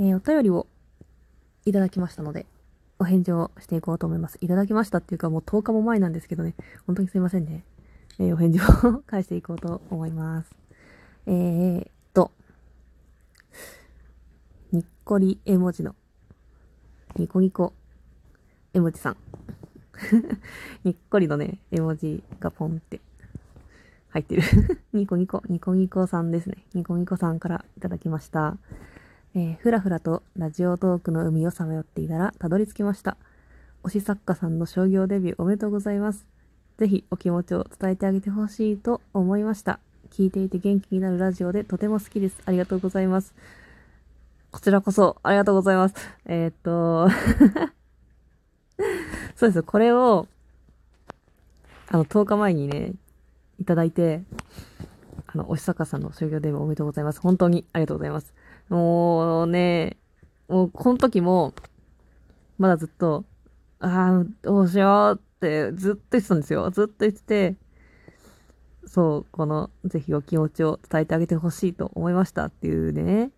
えー、お便りをいただきましたので、お返事をしていこうと思います。いただきましたっていうかもう10日も前なんですけどね、本当にすいませんね。えー、お返事を返していこうと思います。えー、っと、にっこり絵文字の、ニコニコ絵文字さん。にっこりのね、絵文字がポンって入ってるニコニコ、ニコニコさんですね。ニコニコさんからいただきました。えー、ふらふらとラジオトークの海をさまよっていたらたどり着きました。推し作家さんの商業デビューおめでとうございます。ぜひお気持ちを伝えてあげてほしいと思いました。聞いていて元気になるラジオでとても好きです。ありがとうございます。こちらこそありがとうございます。えー、っと そうです。これを、あの、10日前にね、いただいて、あの、おしさかさんの商業デビューおめでとうございます。本当にありがとうございます。もうね、もうこの時も、まだずっと、ああ、どうしようってずっと言ってたんですよ。ずっと言ってて、そう、この、ぜひお気持ちを伝えてあげてほしいと思いましたっていうね、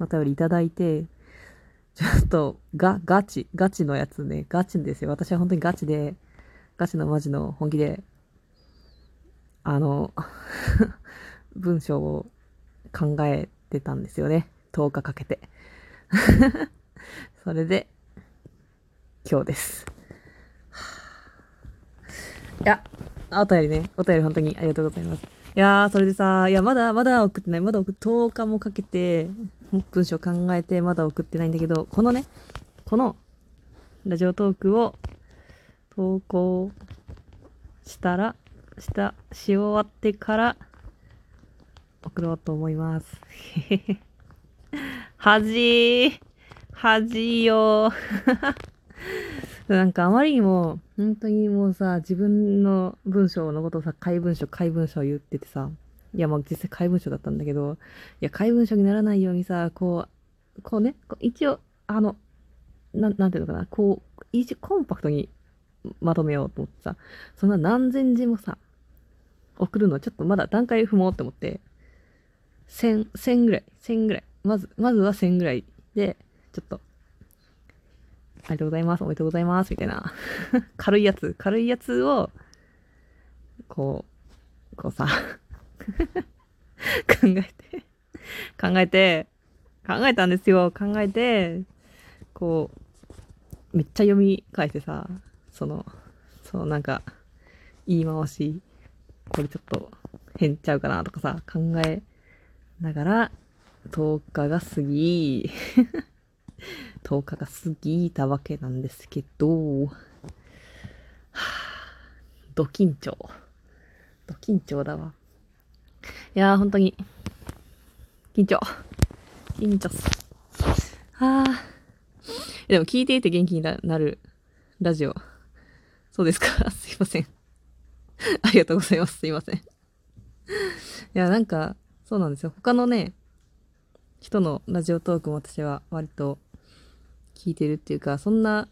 お便りいただいて、ちょっと、が、ガチ、ガチのやつね、ガチですよ。私は本当にガチで、ガチのマジの本気で、あの、文章を考えてたんですよね。10日かけて。それで、今日です。いや、お便りね、お便り本当にありがとうございます。いやー、それでさ、いや、まだ、まだ送ってない。まだ送っ、10日もかけて、文章考えて、まだ送ってないんだけど、このね、この、ラジオトークを投稿したら、した、し終わってから、送ろうと思います。はじー、はじーよ なんかあまりにも、本当にもうさ、自分の文章のことをさ、怪文書、怪文書言っててさ、いや、まあ実際怪文書だったんだけど、いや、怪文書にならないようにさ、こう、こうね、一応、あの、ななんていうのかな、こう、一応コンパクトにまとめようと思ってさ、そんな何千字もさ、送るのちょっとまだ段階踏もうって思って、千、千ぐらい、千ぐらい。まず、まずは千ぐらいで、ちょっと、ありがとうございます、おめでとうございます、みたいな。軽いやつ、軽いやつを、こう、こうさ、考えて、考えて、考えたんですよ。考えて、こう、めっちゃ読み返してさ、その、そのなんか、言い回し、これちょっと変ちゃうかなとかさ、考えながら、10日が過ぎ、10日が過ぎたわけなんですけど、はぁ、ド緊張。ド緊張だわ。いやー、本当に、緊張。緊張す。はぁ。でも聞いていて元気になるラジオ。そうですか すいません。ありがとうございます。すいません。いや、なんか、そうなんですよ。他のね、人のラジオトークも私は割と聞いてるっていうか、そんな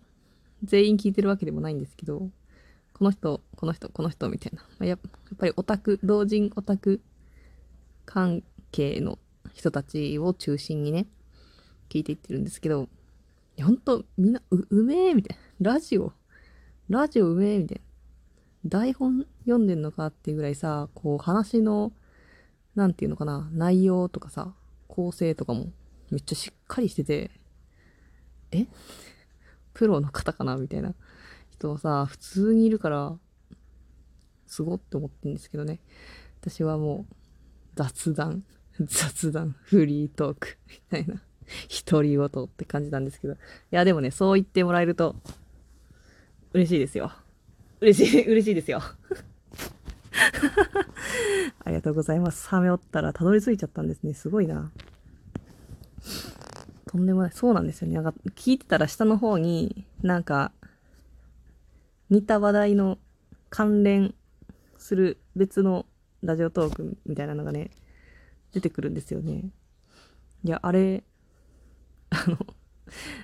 全員聞いてるわけでもないんですけど、この人、この人、この人みたいな。ま、やっぱりオタク、同人オタク関係の人たちを中心にね、聞いていってるんですけど、ほんと、みんな、う、うめえみたいな。ラジオ、ラジオうめえみたいな。台本読んでんのかっていうぐらいさ、こう話の、なんていうのかな、内容とかさ、構成とかもめっちゃしっかりしてて、え？プロの方かなみたいな人はさ、普通にいるから、すごって思ってるんですけどね。私はもう、雑談、雑談、フリートーク、みたいな、独り言って感じなんですけど。いや、でもね、そう言ってもらえると、嬉しいですよ。嬉しい、嬉しいですよ。ありがとうございます。サメおったらたどり着いちゃったんですね。すごいな。とんでもない。そうなんですよね。なんか聞いてたら下の方になんか似た話題の関連する別のラジオトークみたいなのがね、出てくるんですよね。いや、あれ、あの、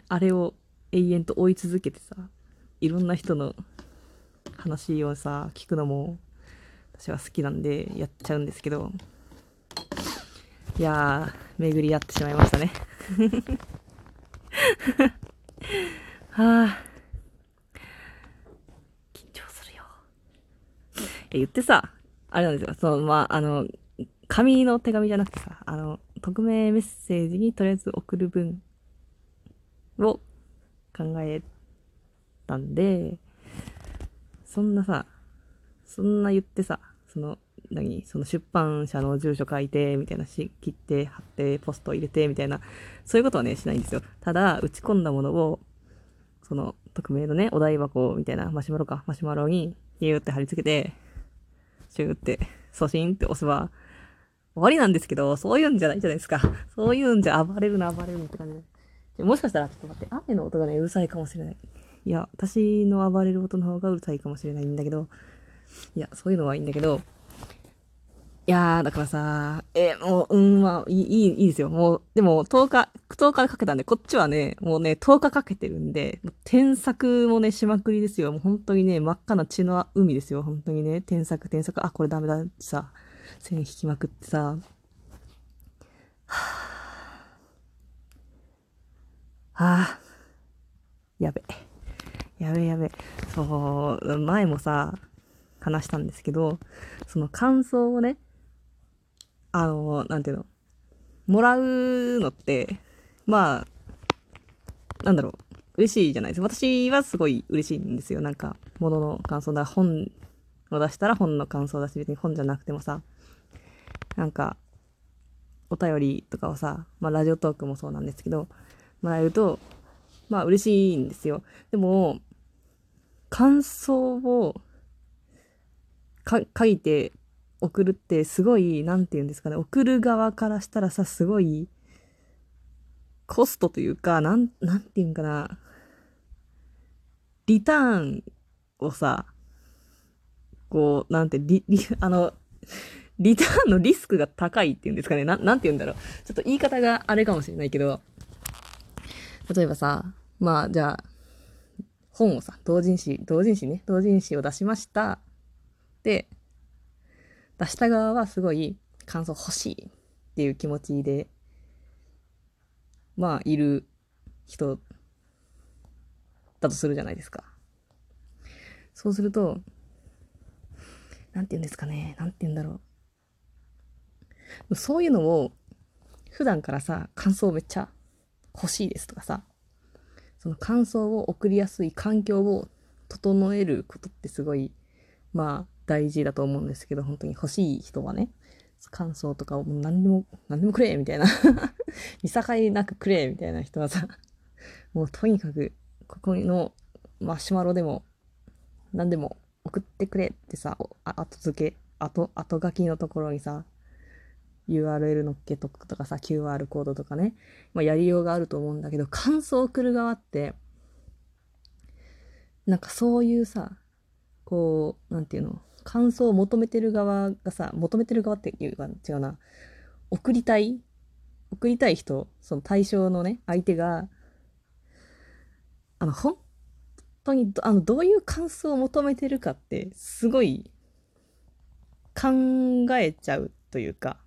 あれを永遠と追い続けてさ、いろんな人の話をさ聞くのも私は好きなんでやっちゃうんですけどいやー巡り合ってしまいましたね。はあ。緊張するよ。え、言ってさ、あれなんですよ。その、まあ、あの、紙の手紙じゃなくてさ、あの、匿名メッセージにとりあえず送る文を考えたんで、そんなさ、そんな言ってさ、その、何？その出版社の住所書いて、みたいなし、切って、貼って、ポスト入れて、みたいな、そういうことはね、しないんですよ。ただ、打ち込んだものを、その、匿名のね、お台箱みたいな、マシュマロか、マシュマロに、ギューって貼り付けて、シューって、送信って押せば、終わりなんですけど、そういうんじゃないじゃないですか。そういうんじゃ暴れるな、暴れるって感じで。もしかしたら、ちょっと待って、雨の音がね、うるさいかもしれない。いや、私の暴れる音の方がうるさいかもしれないんだけど、いや、そういうのはいいんだけど、いやー、だからさ、えもう、うん、まあ、いい、いいですよ。もう、でも、10日、10日かけたんで、こっちはね、もうね、10日かけてるんで、添削もね、しまくりですよ。もう本当にね、真っ赤な血の海ですよ。本当にね、添削、添削、あ、これダメだって、さ、線引きまくってさ、はぁ、あ、やべ。やべやべ。そう、前もさ、話したんですけど、その感想をね、あの、なんていうの、もらうのって、まあ、なんだろう、嬉しいじゃないですか。私はすごい嬉しいんですよ。なんか、ものの感想だ。本を出したら本の感想だし、別に本じゃなくてもさ、なんか、お便りとかをさ、まあラジオトークもそうなんですけど、もらえると、まあ嬉しいんですよ。でも、感想をか書いて送るってすごい、なんて言うんですかね、送る側からしたらさ、すごい、コストというか、なん、なんて言うんかな、リターンをさ、こう、なんて、リ、リ、あの、リターンのリスクが高いっていうんですかね。な、なんて言うんだろう。ちょっと言い方があれかもしれないけど、例えばさ、まあ、じゃあ、本をさ、同人誌、同人誌ね、同人誌を出しました。で、出した側はすごい感想欲しいっていう気持ちで、まあ、いる人だとするじゃないですか。そうすると、なんて言うんですかね、なんて言うんだろう。そういうのを、普段からさ、感想めっちゃ欲しいですとかさ、その感想を送りやすい環境を整えることってすごい、まあ、大事だと思うんですけど、本当に欲しい人はね、感想とかをもう何でも、何でもくれみたいな。見境なくくれみたいな人はさ、もうとにかく、ここのマシュマロでも、何でも送ってくれってさ、後付け、後、後書きのところにさ、URL 乗っけとくとかさ、QR コードとかね、まあ、やりようがあると思うんだけど、感想を送る側って、なんかそういうさ、こう、なんていうの、感想を求めてる側がさ、求めてる側っていうか違うな。送りたい？送りたい人、その対象のね、相手が、あの、本当にあの、どういう感想を求めてるかって、すごい考えちゃうというか、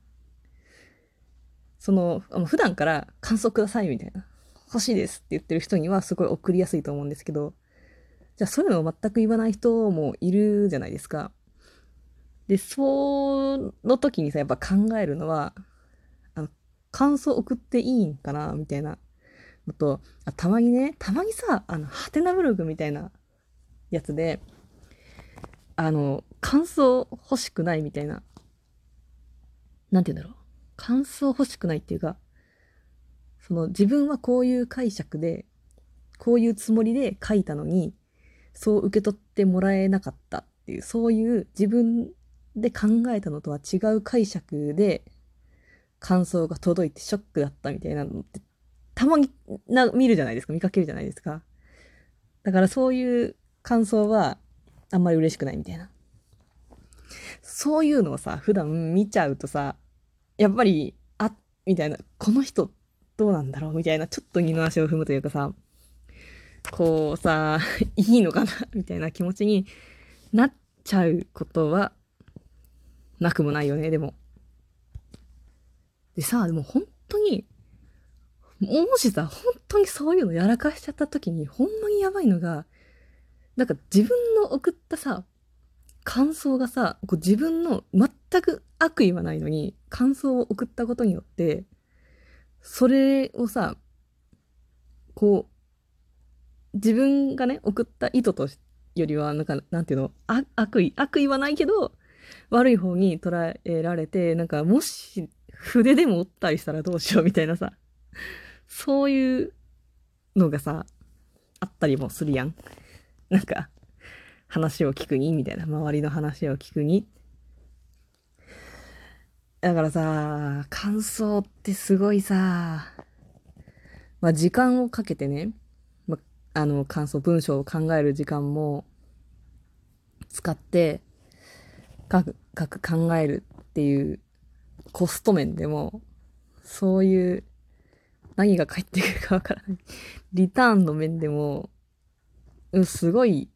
その、普段から感想くださいみたいな、欲しいですって言ってる人にはすごい送りやすいと思うんですけど、じゃあそういうのを全く言わない人もいるじゃないですか。で、その時にさ、やっぱ考えるのは、あの、感想送っていいんかなみたいなのと、あたまにね、たまにさ、あの、ハテナブログみたいなやつで、あの、感想欲しくないみたいな、なんて言うんだろう。感想欲しくないっていうか、その自分はこういう解釈で、こういうつもりで書いたのに、そう受け取ってもらえなかったっていう、そういう自分で考えたのとは違う解釈で感想が届いてショックだったみたいなのってたまにな見るじゃないですか。見かけるじゃないですか。だからそういう感想はあんまり嬉しくないみたいな。そういうのをさ普段見ちゃうとさやっぱりあみたいな。この人どうなんだろうみたいなちょっと二の足を踏むというかさこうさ いいのかなみたいな気持ちになっちゃうことはなくもないよね、でも。でさ、でも本当に、もしさ、本当にそういうのやらかしちゃった時に、ほんまにやばいのが、なんか自分の送ったさ、感想がさ、こう自分の全く悪意はないのに、感想を送ったことによって、それをさ、こう、自分がね、送った意図とよりは、なんか、なんていうの、悪意、悪意はないけど、悪い方に捉えられて、なんか、もし、筆でも折ったりしたらどうしようみたいなさ、そういうのがさ、あったりもするやん。なんか、話を聞くにみたいな。周りの話を聞くに。だからさ、感想ってすごいさ、まあ時間をかけてね、まあの感想、文章を考える時間も使って、書く、書く、考えるっていうコスト面でも、そういう何が返ってくるかわからない。リターンの面でも、うん、すごい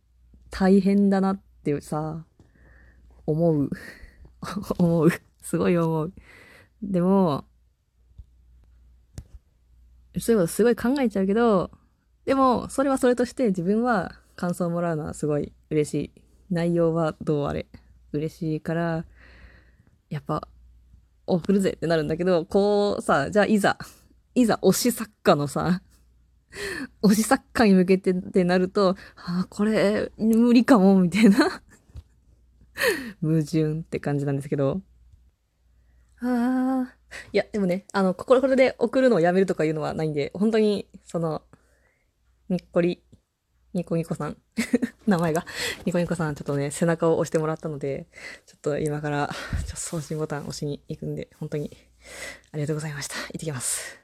大変だなってさ、思う。思う。すごい思う。でも、そういうことすごい考えちゃうけど、でも、それはそれとして自分は感想をもらうのはすごい嬉しい。内容はどうあれ。嬉しいから、やっぱ、送るぜってなるんだけど、こうさ、じゃあいざ、いざ推し作家のさ、推し作家に向けてってなると、ああ、これ、無理かも、みたいな。矛盾って感じなんですけど。ああ、いや、でもね、あの、これ、これで送るのをやめるとかいうのはないんで、本当に、その、にっこり、ニコニコさん、名前が、ニコニコさん、ちょっとね、背中を押してもらったので、ちょっと今から、ちょっと送信ボタン押しに行くんで、本当に、ありがとうございました。行ってきます。